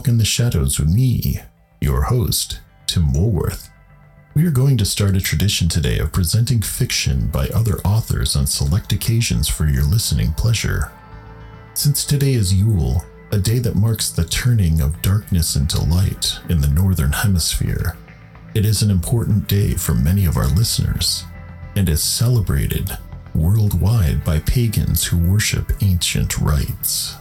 Walk in the Shadows with me, your host, Tim Woolworth. We are going to start a tradition today of presenting fiction by other authors on select occasions for your listening pleasure. Since today is Yule, a day that marks the turning of darkness into light in the Northern Hemisphere, it is an important day for many of our listeners and is celebrated worldwide by pagans who worship ancient rites.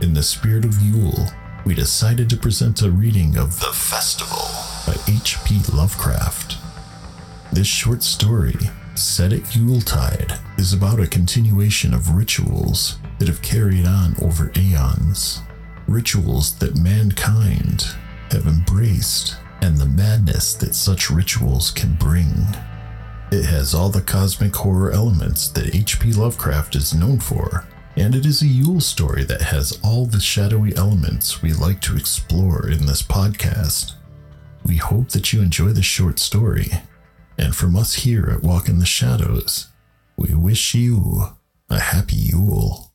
In the spirit of Yule, we decided to present a reading of The Festival by H.P. Lovecraft. This short story, set at Yuletide, is about a continuation of rituals that have carried on over aeons. Rituals that mankind have embraced, and the madness that such rituals can bring. It has all the cosmic horror elements that H.P. Lovecraft is known for, and it is a Yule story that has all the shadowy elements we like to explore in this podcast. We hope that you enjoy the short story, and from us here at Walk in the Shadows, we wish you a happy Yule.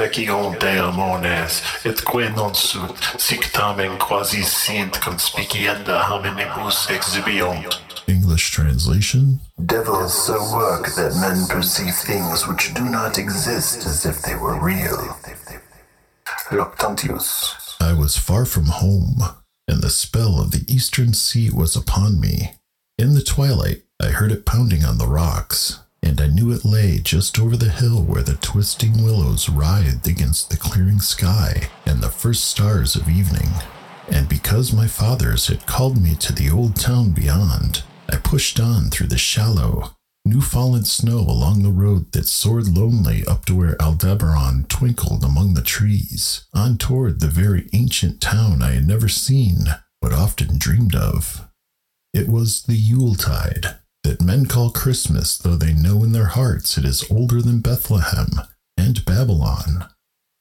Efficium Daemones et que non sunt, sic tamen quasi sint conspicienda hominibus exhibiunt. English translation Devils so work that men perceive things which do not exist as if they were real. Lactantius. I was far from home, and the spell of the eastern sea was upon me. In the twilight, I heard it pounding on the rocks, and I knew it lay just over the hill where the twisting willows writhed against the clearing sky and the first stars of evening. And because my fathers had called me to the old town beyond, I pushed on through the shallow, new fallen snow along the road that soared lonely up to where Aldebaran twinkled among the trees, on toward the very ancient town I had never seen, but often dreamed of. It was the Yuletide, that men call Christmas, though they know in their hearts it is older than Bethlehem and Babylon,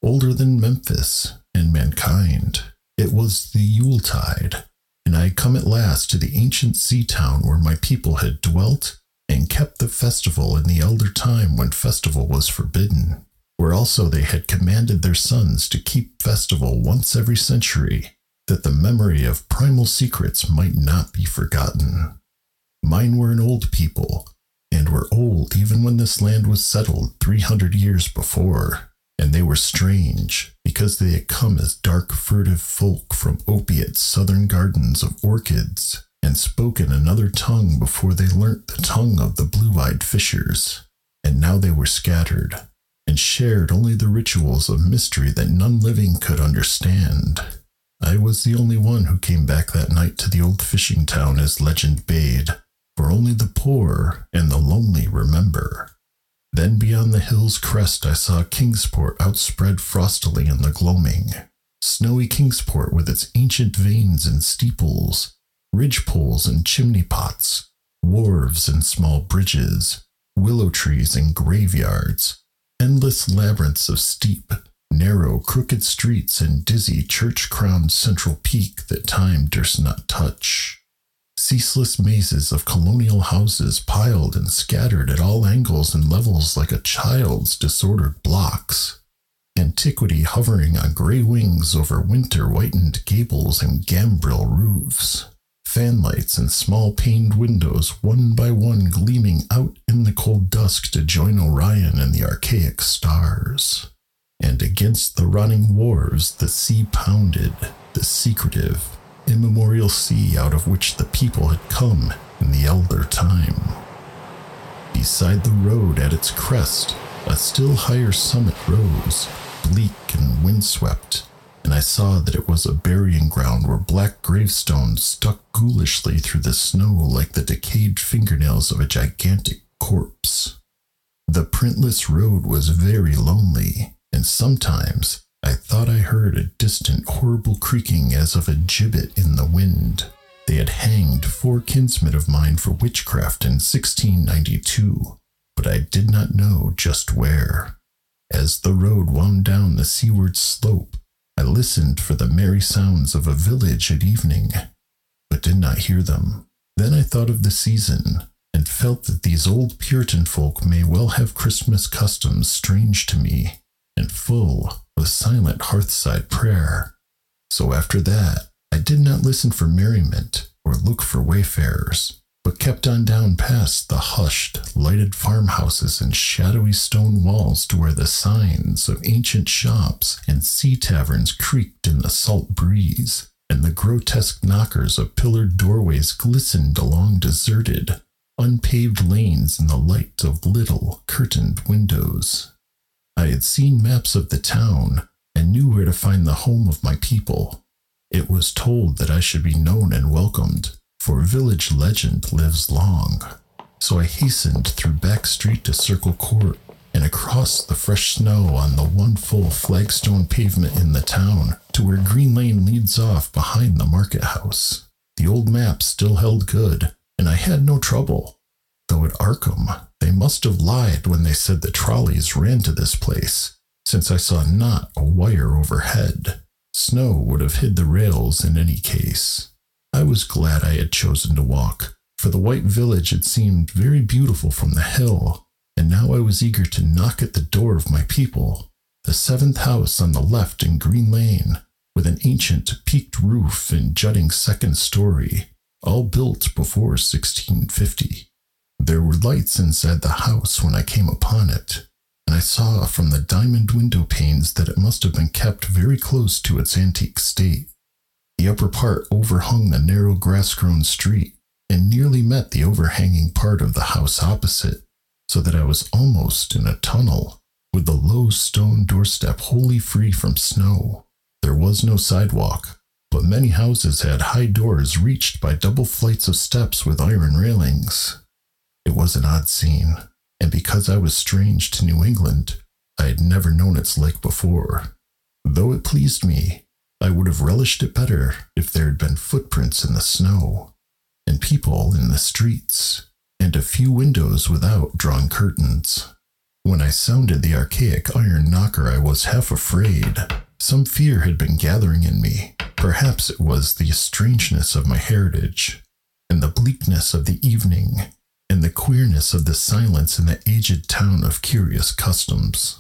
older than Memphis and mankind. It was the Yuletide, and I come at last to the ancient sea town where my people had dwelt and kept the festival in the elder time when festival was forbidden, where also they had commanded their sons to keep festival once every century, that the memory of primal secrets might not be forgotten. Mine were an old people, and were old even when this land was settled three hundred years before, and they were strange because they had come as dark, furtive folk from opiate southern gardens of orchids, and spoken another tongue before they learnt the tongue of the blue-eyed fishers, and now they were scattered, and shared only the rituals of mystery that none living could understand. I was the only one who came back that night to the old fishing town as legend bade, for only the poor and the lonely remember. Then beyond the hill's crest I saw Kingsport outspread frostily in the gloaming. Snowy Kingsport with its ancient vanes and steeples, ridge poles and chimney pots, wharves and small bridges, willow trees and graveyards, endless labyrinths of steep, narrow, crooked streets and dizzy church-crowned central peak that time durst not touch. Ceaseless mazes of colonial houses piled and scattered at all angles and levels like a child's disordered blocks. Antiquity hovering on gray wings over winter whitened gables and gambrel roofs. Fanlights and small paned windows, one by one gleaming out in the cold dusk to join Orion and the archaic stars and against the running wharves the sea pounded, the secretive, immemorial sea out of which the people had come in the elder time. Beside the road at its crest, a still higher summit rose, bleak and windswept, and I saw that it was a burying ground where black gravestones stuck ghoulishly through the snow like the decayed fingernails of a gigantic corpse. The printless road was very lonely, and sometimes I thought I heard a distant, horrible creaking as of a gibbet in the wind. They had hanged four kinsmen of mine for witchcraft in 1692, but I did not know just where. As the road wound down the seaward slope, I listened for the merry sounds of a village at evening, but did not hear them. Then I thought of the season, and felt that these old Puritan folk may well have Christmas customs strange to me, and full of silent hearthside prayer. So after that, I did not listen for merriment or look for wayfarers, but kept on down past the hushed, lighted farmhouses and shadowy stone walls to where the signs of ancient shops and sea taverns creaked in the salt breeze, and the grotesque knockers of pillared doorways glistened along deserted, unpaved lanes in the light of little curtained windows. I had seen maps of the town and knew where to find the home of my people. It was told that I should be known and welcomed, for village legend lives long. So I hastened through back street to Circle Court and across the fresh snow on the one full flagstone pavement in the town to where Green Lane leads off behind the market house. The old map still held good, and I had no trouble. Though at Arkham, they must have lied when they said the trolleys ran to this place, since I saw not a wire overhead. Snow would have hid the rails in any case. I was glad I had chosen to walk, for the white village had seemed very beautiful from the hill, and now I was eager to knock at the door of my people, the seventh house on the left in Green Lane, with an ancient peaked roof and jutting second story, all built before 1650. There were lights inside the house when I came upon it, and I saw from the diamond window panes that it must have been kept very close to its antique state. The upper part overhung the narrow grass grown street and nearly met the overhanging part of the house opposite, so that I was almost in a tunnel, with the low stone doorstep wholly free from snow. There was no sidewalk, but many houses had high doors reached by double flights of steps with iron railings. It was an odd scene, and because I was strange to New England, I had never known its like before. Though it pleased me, I would have relished it better if there had been footprints in the snow, and people in the streets, and a few windows without drawn curtains. When I sounded the archaic iron knocker, I was half afraid. Some fear had been gathering in me. Perhaps it was the strangeness of my heritage, and the bleakness of the evening, and the queerness of the silence in the aged town of curious customs.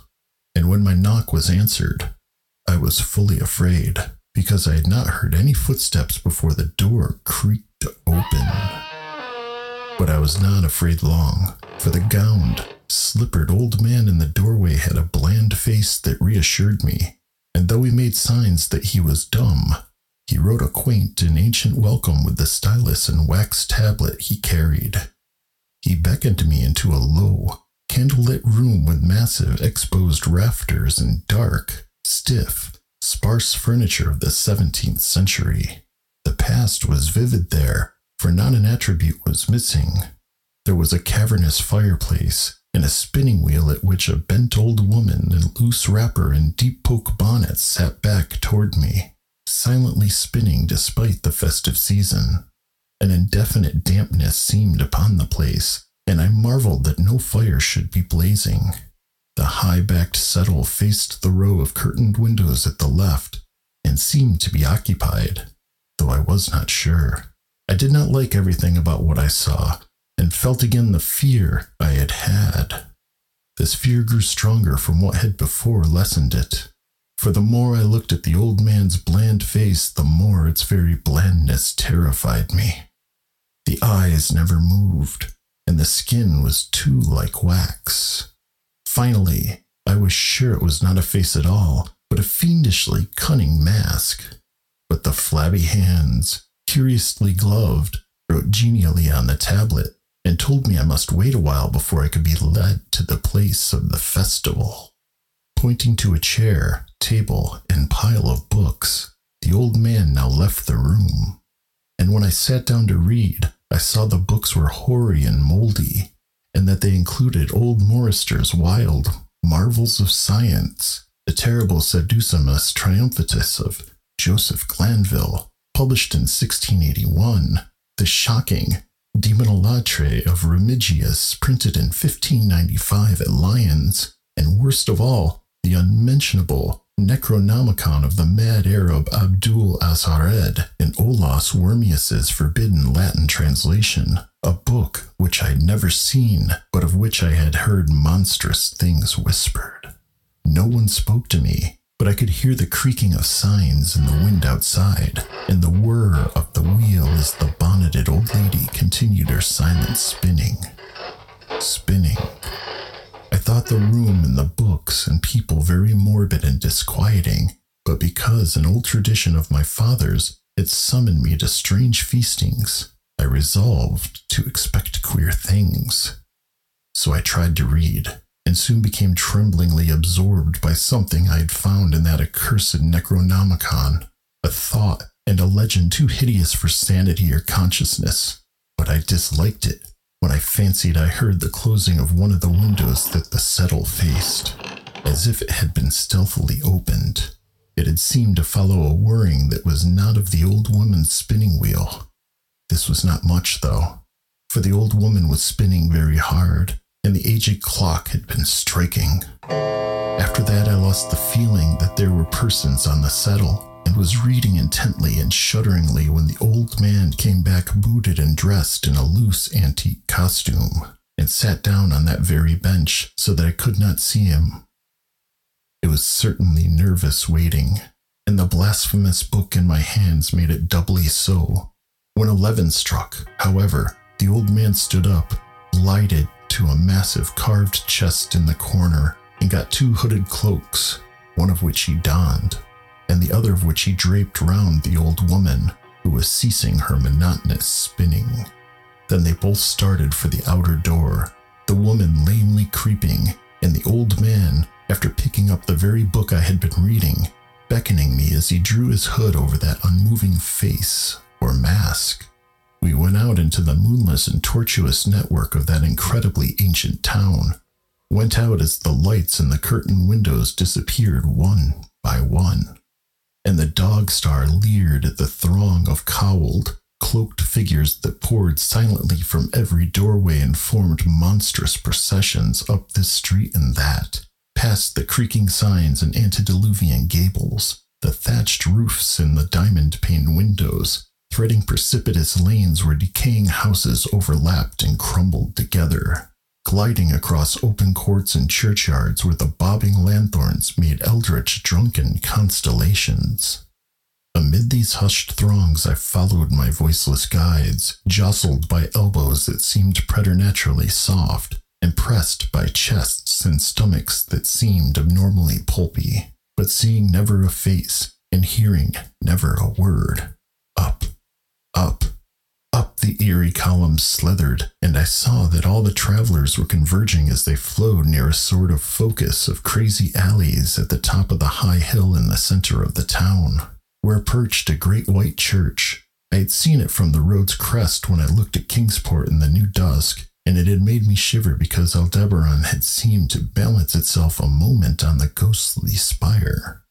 And when my knock was answered, I was fully afraid because I had not heard any footsteps before the door creaked open. But I was not afraid long, for the gowned, slippered old man in the doorway had a bland face that reassured me, and though he made signs that he was dumb, he wrote a quaint and ancient welcome with the stylus and wax tablet he carried. He beckoned me into a low, candlelit room with massive exposed rafters and dark, stiff, sparse furniture of the 17th century. The past was vivid there, for not an attribute was missing. There was a cavernous fireplace and a spinning wheel at which a bent old woman in loose wrapper and deep poke bonnet sat back toward me, silently spinning despite the festive season. An indefinite dampness seemed upon the place, and I marveled that no fire should be blazing. The high backed settle faced the row of curtained windows at the left and seemed to be occupied, though I was not sure. I did not like everything about what I saw and felt again the fear I had had. This fear grew stronger from what had before lessened it, for the more I looked at the old man's bland face, the more its very blandness terrified me. The eyes never moved, and the skin was too like wax. Finally, I was sure it was not a face at all, but a fiendishly cunning mask. But the flabby hands, curiously gloved, wrote genially on the tablet and told me I must wait a while before I could be led to the place of the festival. Pointing to a chair, table, and pile of books, the old man now left the room. And when I sat down to read, I saw the books were hoary and moldy, and that they included old Morryster's wild marvels of science, the terrible Saducismus Triumphatus of Joseph Glanvill, published in 1681, the shocking Daemonolatreia of Remigius, printed in 1595 at Lyons, and worst of all, the unmentionable Necronomicon of the mad Arab Abdul Alhazred in Olaus Wormius's forbidden Latin translation, a book which I had never seen, but of which I had heard monstrous things whispered. No one spoke to me, but I could hear the creaking of signs in the wind outside, and the whir of the wheel as the bonneted old lady continued her silent spinning. Spinning. I thought the room and the books and people very morbid and disquieting, but because an old tradition of my father's had summoned me to strange feastings, I resolved to expect queer things. So I tried to read, and soon became tremblingly absorbed by something I had found in that accursed Necronomicon, a thought and a legend too hideous for sanity or consciousness. But I disliked it when I fancied I heard the closing of one of the windows that the settle faced, as if it had been stealthily opened. It had seemed to follow a whirring that was not of the old woman's spinning wheel. This was not much, though, for the old woman was spinning very hard, and the aged clock had been striking. After that, I lost the feeling that there were persons on the settle was reading intently and shudderingly when the old man came back booted and dressed in a loose antique costume and sat down on that very bench so that I could not see him. It was certainly nervous waiting, and the blasphemous book in my hands made it doubly so. When eleven struck, however, the old man stood up, lighted to a massive carved chest in the corner, and got two hooded cloaks, one of which he donned and the other of which he draped round the old woman, who was ceasing her monotonous spinning. Then they both started for the outer door, the woman lamely creeping, and the old man, after picking up the very book I had been reading, beckoning me as he drew his hood over that unmoving face or mask. We went out into the moonless and tortuous network of that incredibly ancient town, went out as the lights in the curtained windows disappeared one by one and the dog star leered at the throng of cowled, cloaked figures that poured silently from every doorway and formed monstrous processions up this street and that, past the creaking signs and antediluvian gables, the thatched roofs and the diamond paned windows, threading precipitous lanes where decaying houses overlapped and crumbled together gliding across open courts and churchyards where the bobbing lanthorns made eldritch drunken constellations. Amid these hushed throngs, I followed my voiceless guides, jostled by elbows that seemed preternaturally soft, and pressed by chests and stomachs that seemed abnormally pulpy, but seeing never a face and hearing never a word. Up, up, the eerie columns slithered, and I saw that all the travelers were converging as they flowed near a sort of focus of crazy alleys at the top of the high hill in the center of the town, where perched a great white church. I had seen it from the road's crest when I looked at Kingsport in the new dusk, and it had made me shiver because Aldebaran had seemed to balance itself a moment on the ghostly spire.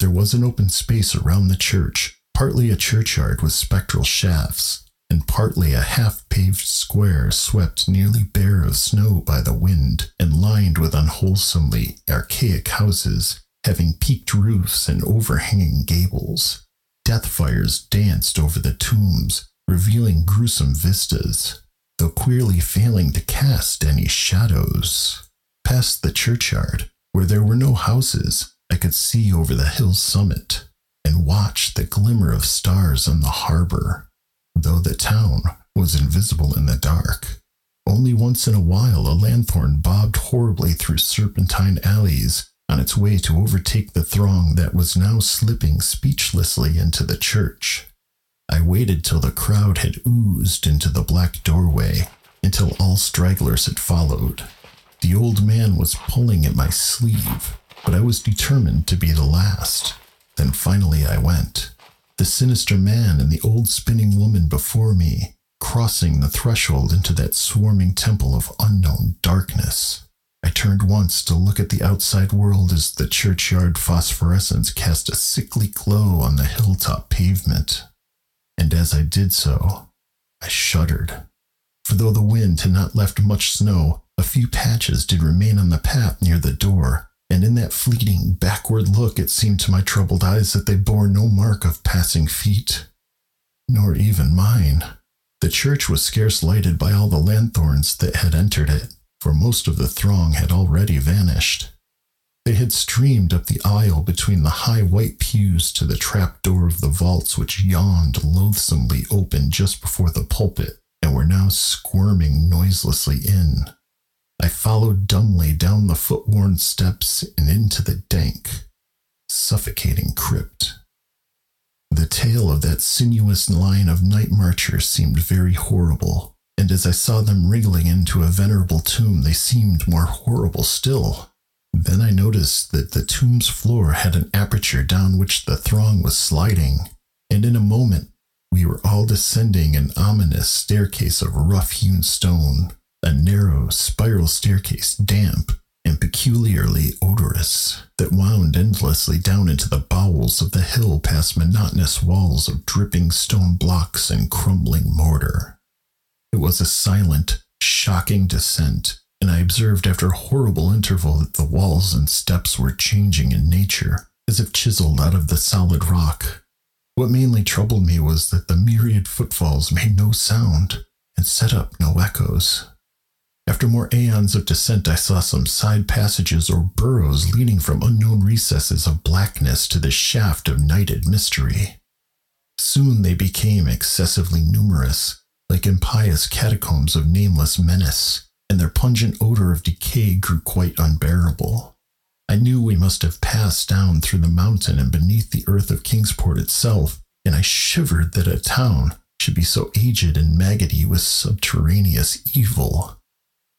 There was an open space around the church, partly a churchyard with spectral shafts, and partly a half paved square swept nearly bare of snow by the wind and lined with unwholesomely archaic houses having peaked roofs and overhanging gables. Death fires danced over the tombs, revealing gruesome vistas, though queerly failing to cast any shadows. Past the churchyard, where there were no houses, I could see over the hill's summit and watch the glimmer of stars on the harbor though the town was invisible in the dark. Only once in a while a lanthorn bobbed horribly through serpentine alleys on its way to overtake the throng that was now slipping speechlessly into the church. I waited till the crowd had oozed into the black doorway, until all stragglers had followed. The old man was pulling at my sleeve, but I was determined to be the last. Then finally I went the sinister man and the old spinning woman before me, crossing the threshold into that swarming temple of unknown darkness. I turned once to look at the outside world as the churchyard phosphorescence cast a sickly glow on the hilltop pavement. And as I did so, I shuddered. For though the wind had not left much snow, a few patches did remain on the path near the door, and in that fleeting backward look it seemed to my troubled eyes that they bore no mark of passing feet, nor even mine. The church was scarce lighted by all the lanthorns that had entered it, for most of the throng had already vanished. They had streamed up the aisle between the high white pews to the trap door of the vaults which yawned loathsomely open just before the pulpit, and were now squirming noiselessly in. I followed dumbly down the foot worn steps and into the dank, suffocating crypt. The tale of that sinuous line of night marchers seemed very horrible, and as I saw them wriggling into a venerable tomb, they seemed more horrible still. Then I noticed that the tomb's floor had an aperture down which the throng was sliding, and in a moment we were all descending an ominous staircase of rough hewn stone, a narrow spiral staircase, damp and peculiarly odorous, that wound endlessly down into the bowels of the hill past monotonous walls of dripping stone blocks and crumbling mortar. It was a silent, shocking descent, and I observed after a horrible interval that the walls and steps were changing in nature, as if chiseled out of the solid rock. What mainly troubled me was that the myriad footfalls made no sound and set up no echoes. After more aeons of descent, I saw some side passages or burrows leading from unknown recesses of blackness to the shaft of nighted mystery. Soon they became excessively numerous, like impious catacombs of nameless menace, and their pungent odor of decay grew quite unbearable. I knew we must have passed down through the mountain and beneath the earth of Kingsport itself, and I shivered that a town should be so aged and maggoty with subterraneous evil.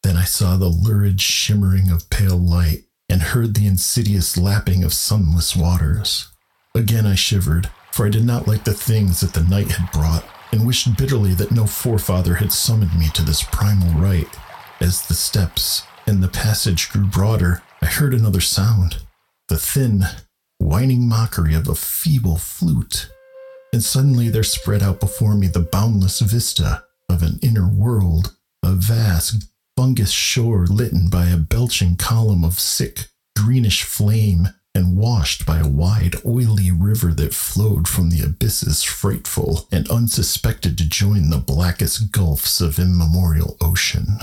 Then I saw the lurid shimmering of pale light and heard the insidious lapping of sunless waters. Again I shivered, for I did not like the things that the night had brought, and wished bitterly that no forefather had summoned me to this primal rite. As the steps and the passage grew broader, I heard another sound the thin, whining mockery of a feeble flute. And suddenly there spread out before me the boundless vista of an inner world, a vast, fungus shore litten by a belching column of sick, greenish flame and washed by a wide, oily river that flowed from the abysses frightful and unsuspected to join the blackest gulfs of immemorial ocean.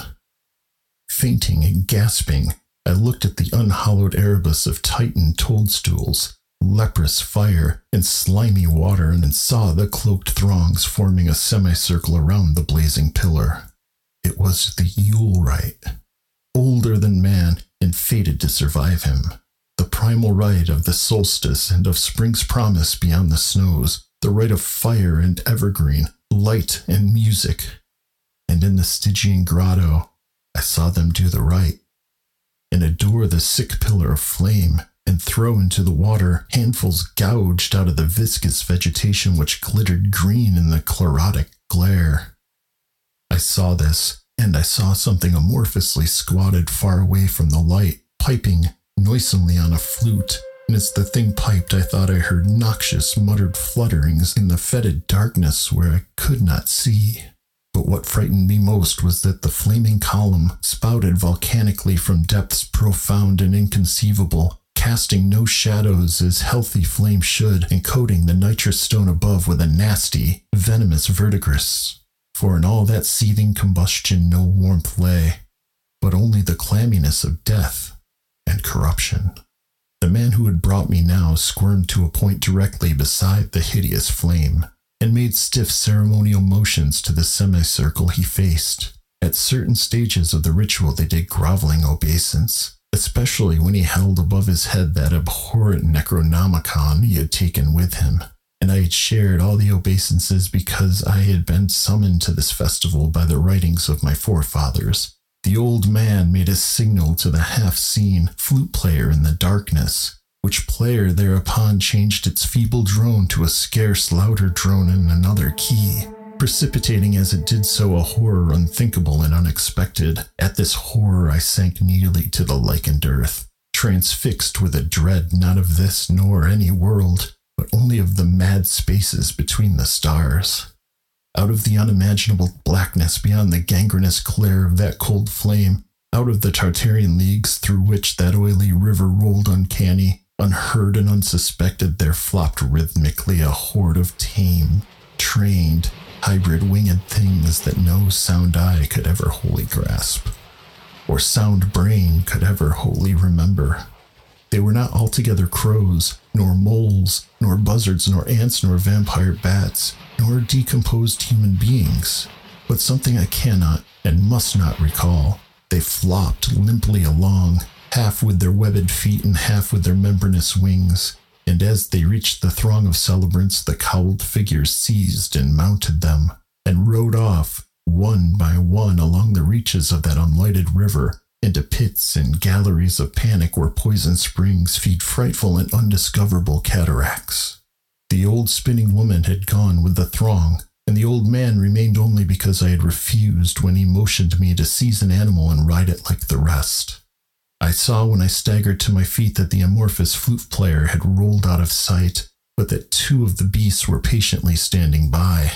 Fainting and gasping, I looked at the unhallowed Erebus of Titan toadstools, leprous fire, and slimy water, and saw the cloaked throngs forming a semicircle around the blazing pillar. It was the Yule rite, older than man and fated to survive him. The primal rite of the solstice and of spring's promise beyond the snows, the rite of fire and evergreen, light and music. And in the Stygian grotto, I saw them do the rite and adore the sick pillar of flame and throw into the water handfuls gouged out of the viscous vegetation which glittered green in the chlorotic glare. I saw this, and I saw something amorphously squatted far away from the light, piping noisomely on a flute. And as the thing piped, I thought I heard noxious muttered flutterings in the fetid darkness where I could not see. But what frightened me most was that the flaming column spouted volcanically from depths profound and inconceivable, casting no shadows as healthy flame should, and coating the nitrous stone above with a nasty, venomous verdigris for in all that seething combustion no warmth lay, but only the clamminess of death and corruption. The man who had brought me now squirmed to a point directly beside the hideous flame, and made stiff ceremonial motions to the semicircle he faced. At certain stages of the ritual, they did groveling obeisance, especially when he held above his head that abhorrent Necronomicon he had taken with him and I had shared all the obeisances because I had been summoned to this festival by the writings of my forefathers. The old man made a signal to the half seen flute player in the darkness, which player thereupon changed its feeble drone to a scarce louder drone in another key. precipitating as it did so a horror unthinkable and unexpected. At this horror, I sank nearly to the lichened earth, transfixed with a dread not of this nor any world, but only of the mad spaces between the stars. Out of the unimaginable blackness beyond the gangrenous glare of that cold flame, out of the Tartarian leagues through which that oily river rolled uncanny, unheard and unsuspected, there flopped rhythmically a horde of tame, trained, hybrid winged things that no sound eye could ever wholly grasp, or sound brain could ever wholly remember. They were not altogether crows, nor moles, nor buzzards, nor ants, nor vampire bats, nor decomposed human beings, but something I cannot and must not recall. They flopped limply along, half with their webbed feet and half with their membranous wings, and as they reached the throng of celebrants, the cowled figures seized and mounted them, and rode off, one by one, along the reaches of that unlighted river, into pits and galleries of panic where poison springs feed frightful and undiscoverable cataracts. The old spinning woman had gone with the throng, and the old man remained only because I had refused when he motioned me to seize an animal and ride it like the rest. I saw when I staggered to my feet that the amorphous flute player had rolled out of sight, but that two of the beasts were patiently standing by.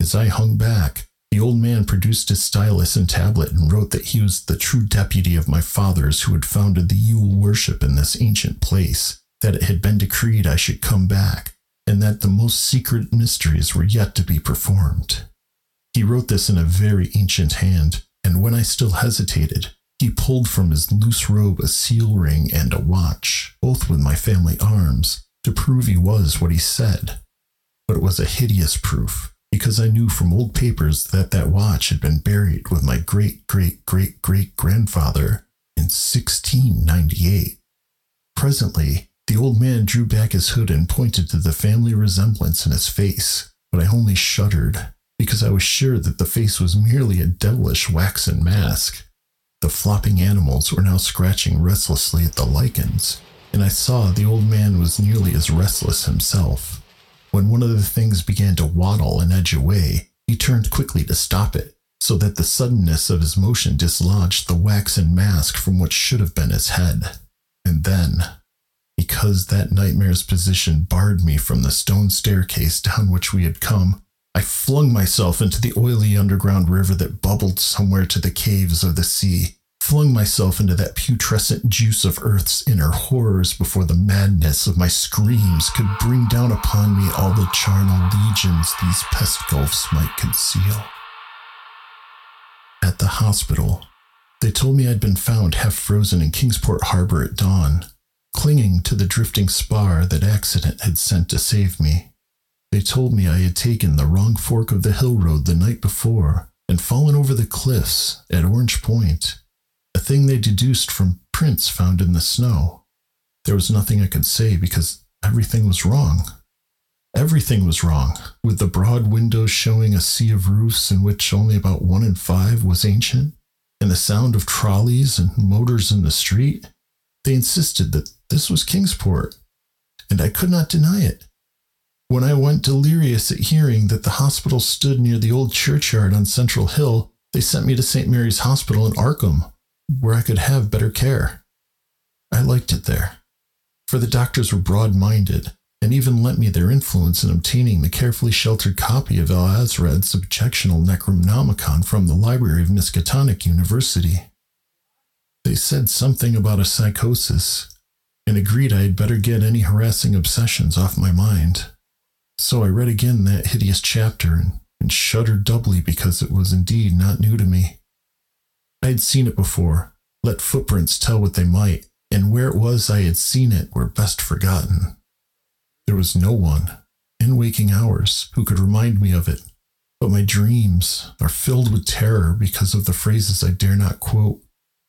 As I hung back, the old man produced his stylus and tablet and wrote that he was the true deputy of my fathers who had founded the Yule worship in this ancient place, that it had been decreed I should come back, and that the most secret mysteries were yet to be performed. He wrote this in a very ancient hand, and when I still hesitated, he pulled from his loose robe a seal ring and a watch, both with my family arms, to prove he was what he said. But it was a hideous proof, because I knew from old papers that that watch had been buried with my great great great great grandfather in 1698. Presently, the old man drew back his hood and pointed to the family resemblance in his face, but I only shuddered because I was sure that the face was merely a devilish waxen mask. The flopping animals were now scratching restlessly at the lichens, and I saw the old man was nearly as restless himself. When one of the things began to waddle and edge away, he turned quickly to stop it, so that the suddenness of his motion dislodged the waxen mask from what should have been his head. And then, because that nightmare's position barred me from the stone staircase down which we had come, I flung myself into the oily underground river that bubbled somewhere to the caves of the sea, flung myself into that putrescent juice of earth's inner horrors before the madness of my screams could bring down upon me all the charnel legions these pest gulfs might conceal. At the hospital, they told me I'd been found half frozen in Kingsport Harbor at dawn, clinging to the drifting spar that accident had sent to save me. They told me I had taken the wrong fork of the hill road the night before and fallen over the cliffs at Orange Point, a thing they deduced from prints found in the snow. There was nothing I could say because everything was wrong. Everything was wrong, with the broad windows showing a sea of roofs in which only about one in five was ancient, and the sound of trolleys and motors in the street. They insisted that this was Kingsport, and I could not deny it. When I went delirious at hearing that the hospital stood near the old churchyard on Central Hill, they sent me to St. Mary's Hospital in Arkham, where I could have better care. I liked it there, for the doctors were broad minded and even lent me their influence in obtaining the carefully sheltered copy of Alhazred's Objectional Necronomicon from the library of Miskatonic University. They said something about a psychosis and agreed I had better get any harassing obsessions off my mind. So I read again that hideous chapter and, and shuddered doubly because it was indeed not new to me. I had seen it before, let footprints tell what they might, and where it was I had seen it were best forgotten. There was no one, in waking hours, who could remind me of it, but my dreams are filled with terror because of the phrases I dare not quote.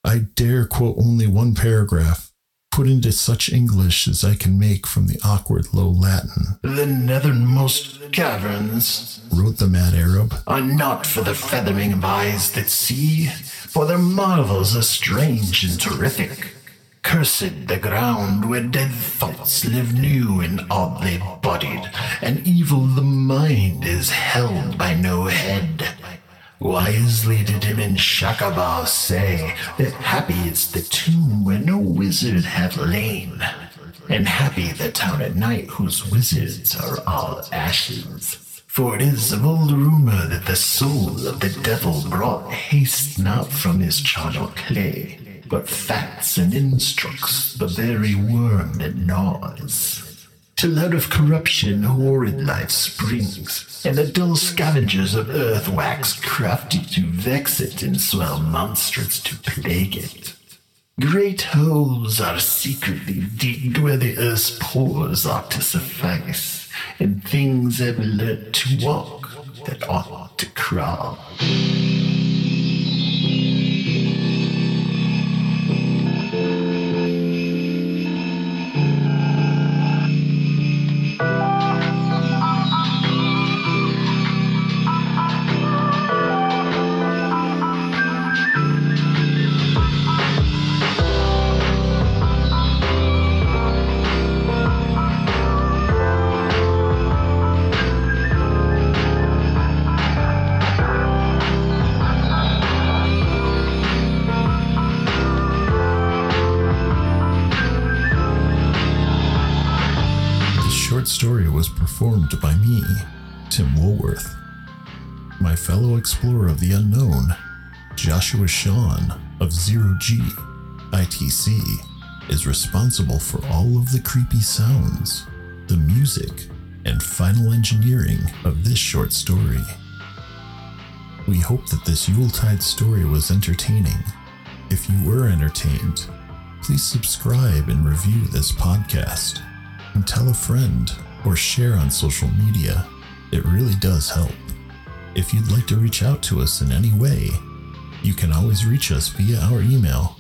I dare quote only one paragraph, put into such English as I can make from the awkward low Latin. The nethermost caverns Wrote the mad Arab. are not for the feathering of eyes that see, for their marvels are strange and terrific. Cursed the ground where dead thoughts live new and oddly bodied, and evil the mind is held by no head. Wisely did Ibn Schacabao say that happy is the tomb where no wizard hath lain, and happy the town at night whose wizards are all ashes. For it is of old rumor that the soul of the devil brought haste not from his charnel clay, but fats and instructs the very worm that gnaws. Till out of corruption horrid life springs, and the dull scavengers of earth wax crafty to vex it and swell monstrous to plague it. Great holes are secretly digged where the earth's pores ought to suffice, and things have learnt to walk that ought to crawl. My fellow explorer of the unknown, Joshua Sean of Zero G ITC, is responsible for all of the creepy sounds, the music, and final engineering of this short story. We hope that this Yuletide story was entertaining. If you were entertained, please subscribe and review this podcast and tell a friend or share on social media. It really does help. If you'd like to reach out to us in any way, you can always reach us via our email,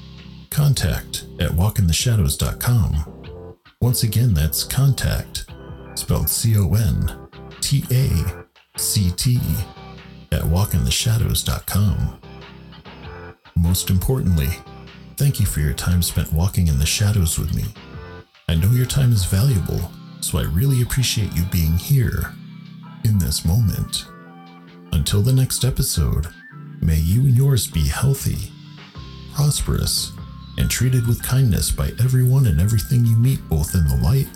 contact at walkintheshadows.com. Once again, that's contact, spelled C O N T A C T, at walkintheshadows.com. Most importantly, thank you for your time spent walking in the shadows with me. I know your time is valuable, so I really appreciate you being here in this moment. Until the next episode, may you and yours be healthy, prosperous, and treated with kindness by everyone and everything you meet, both in the light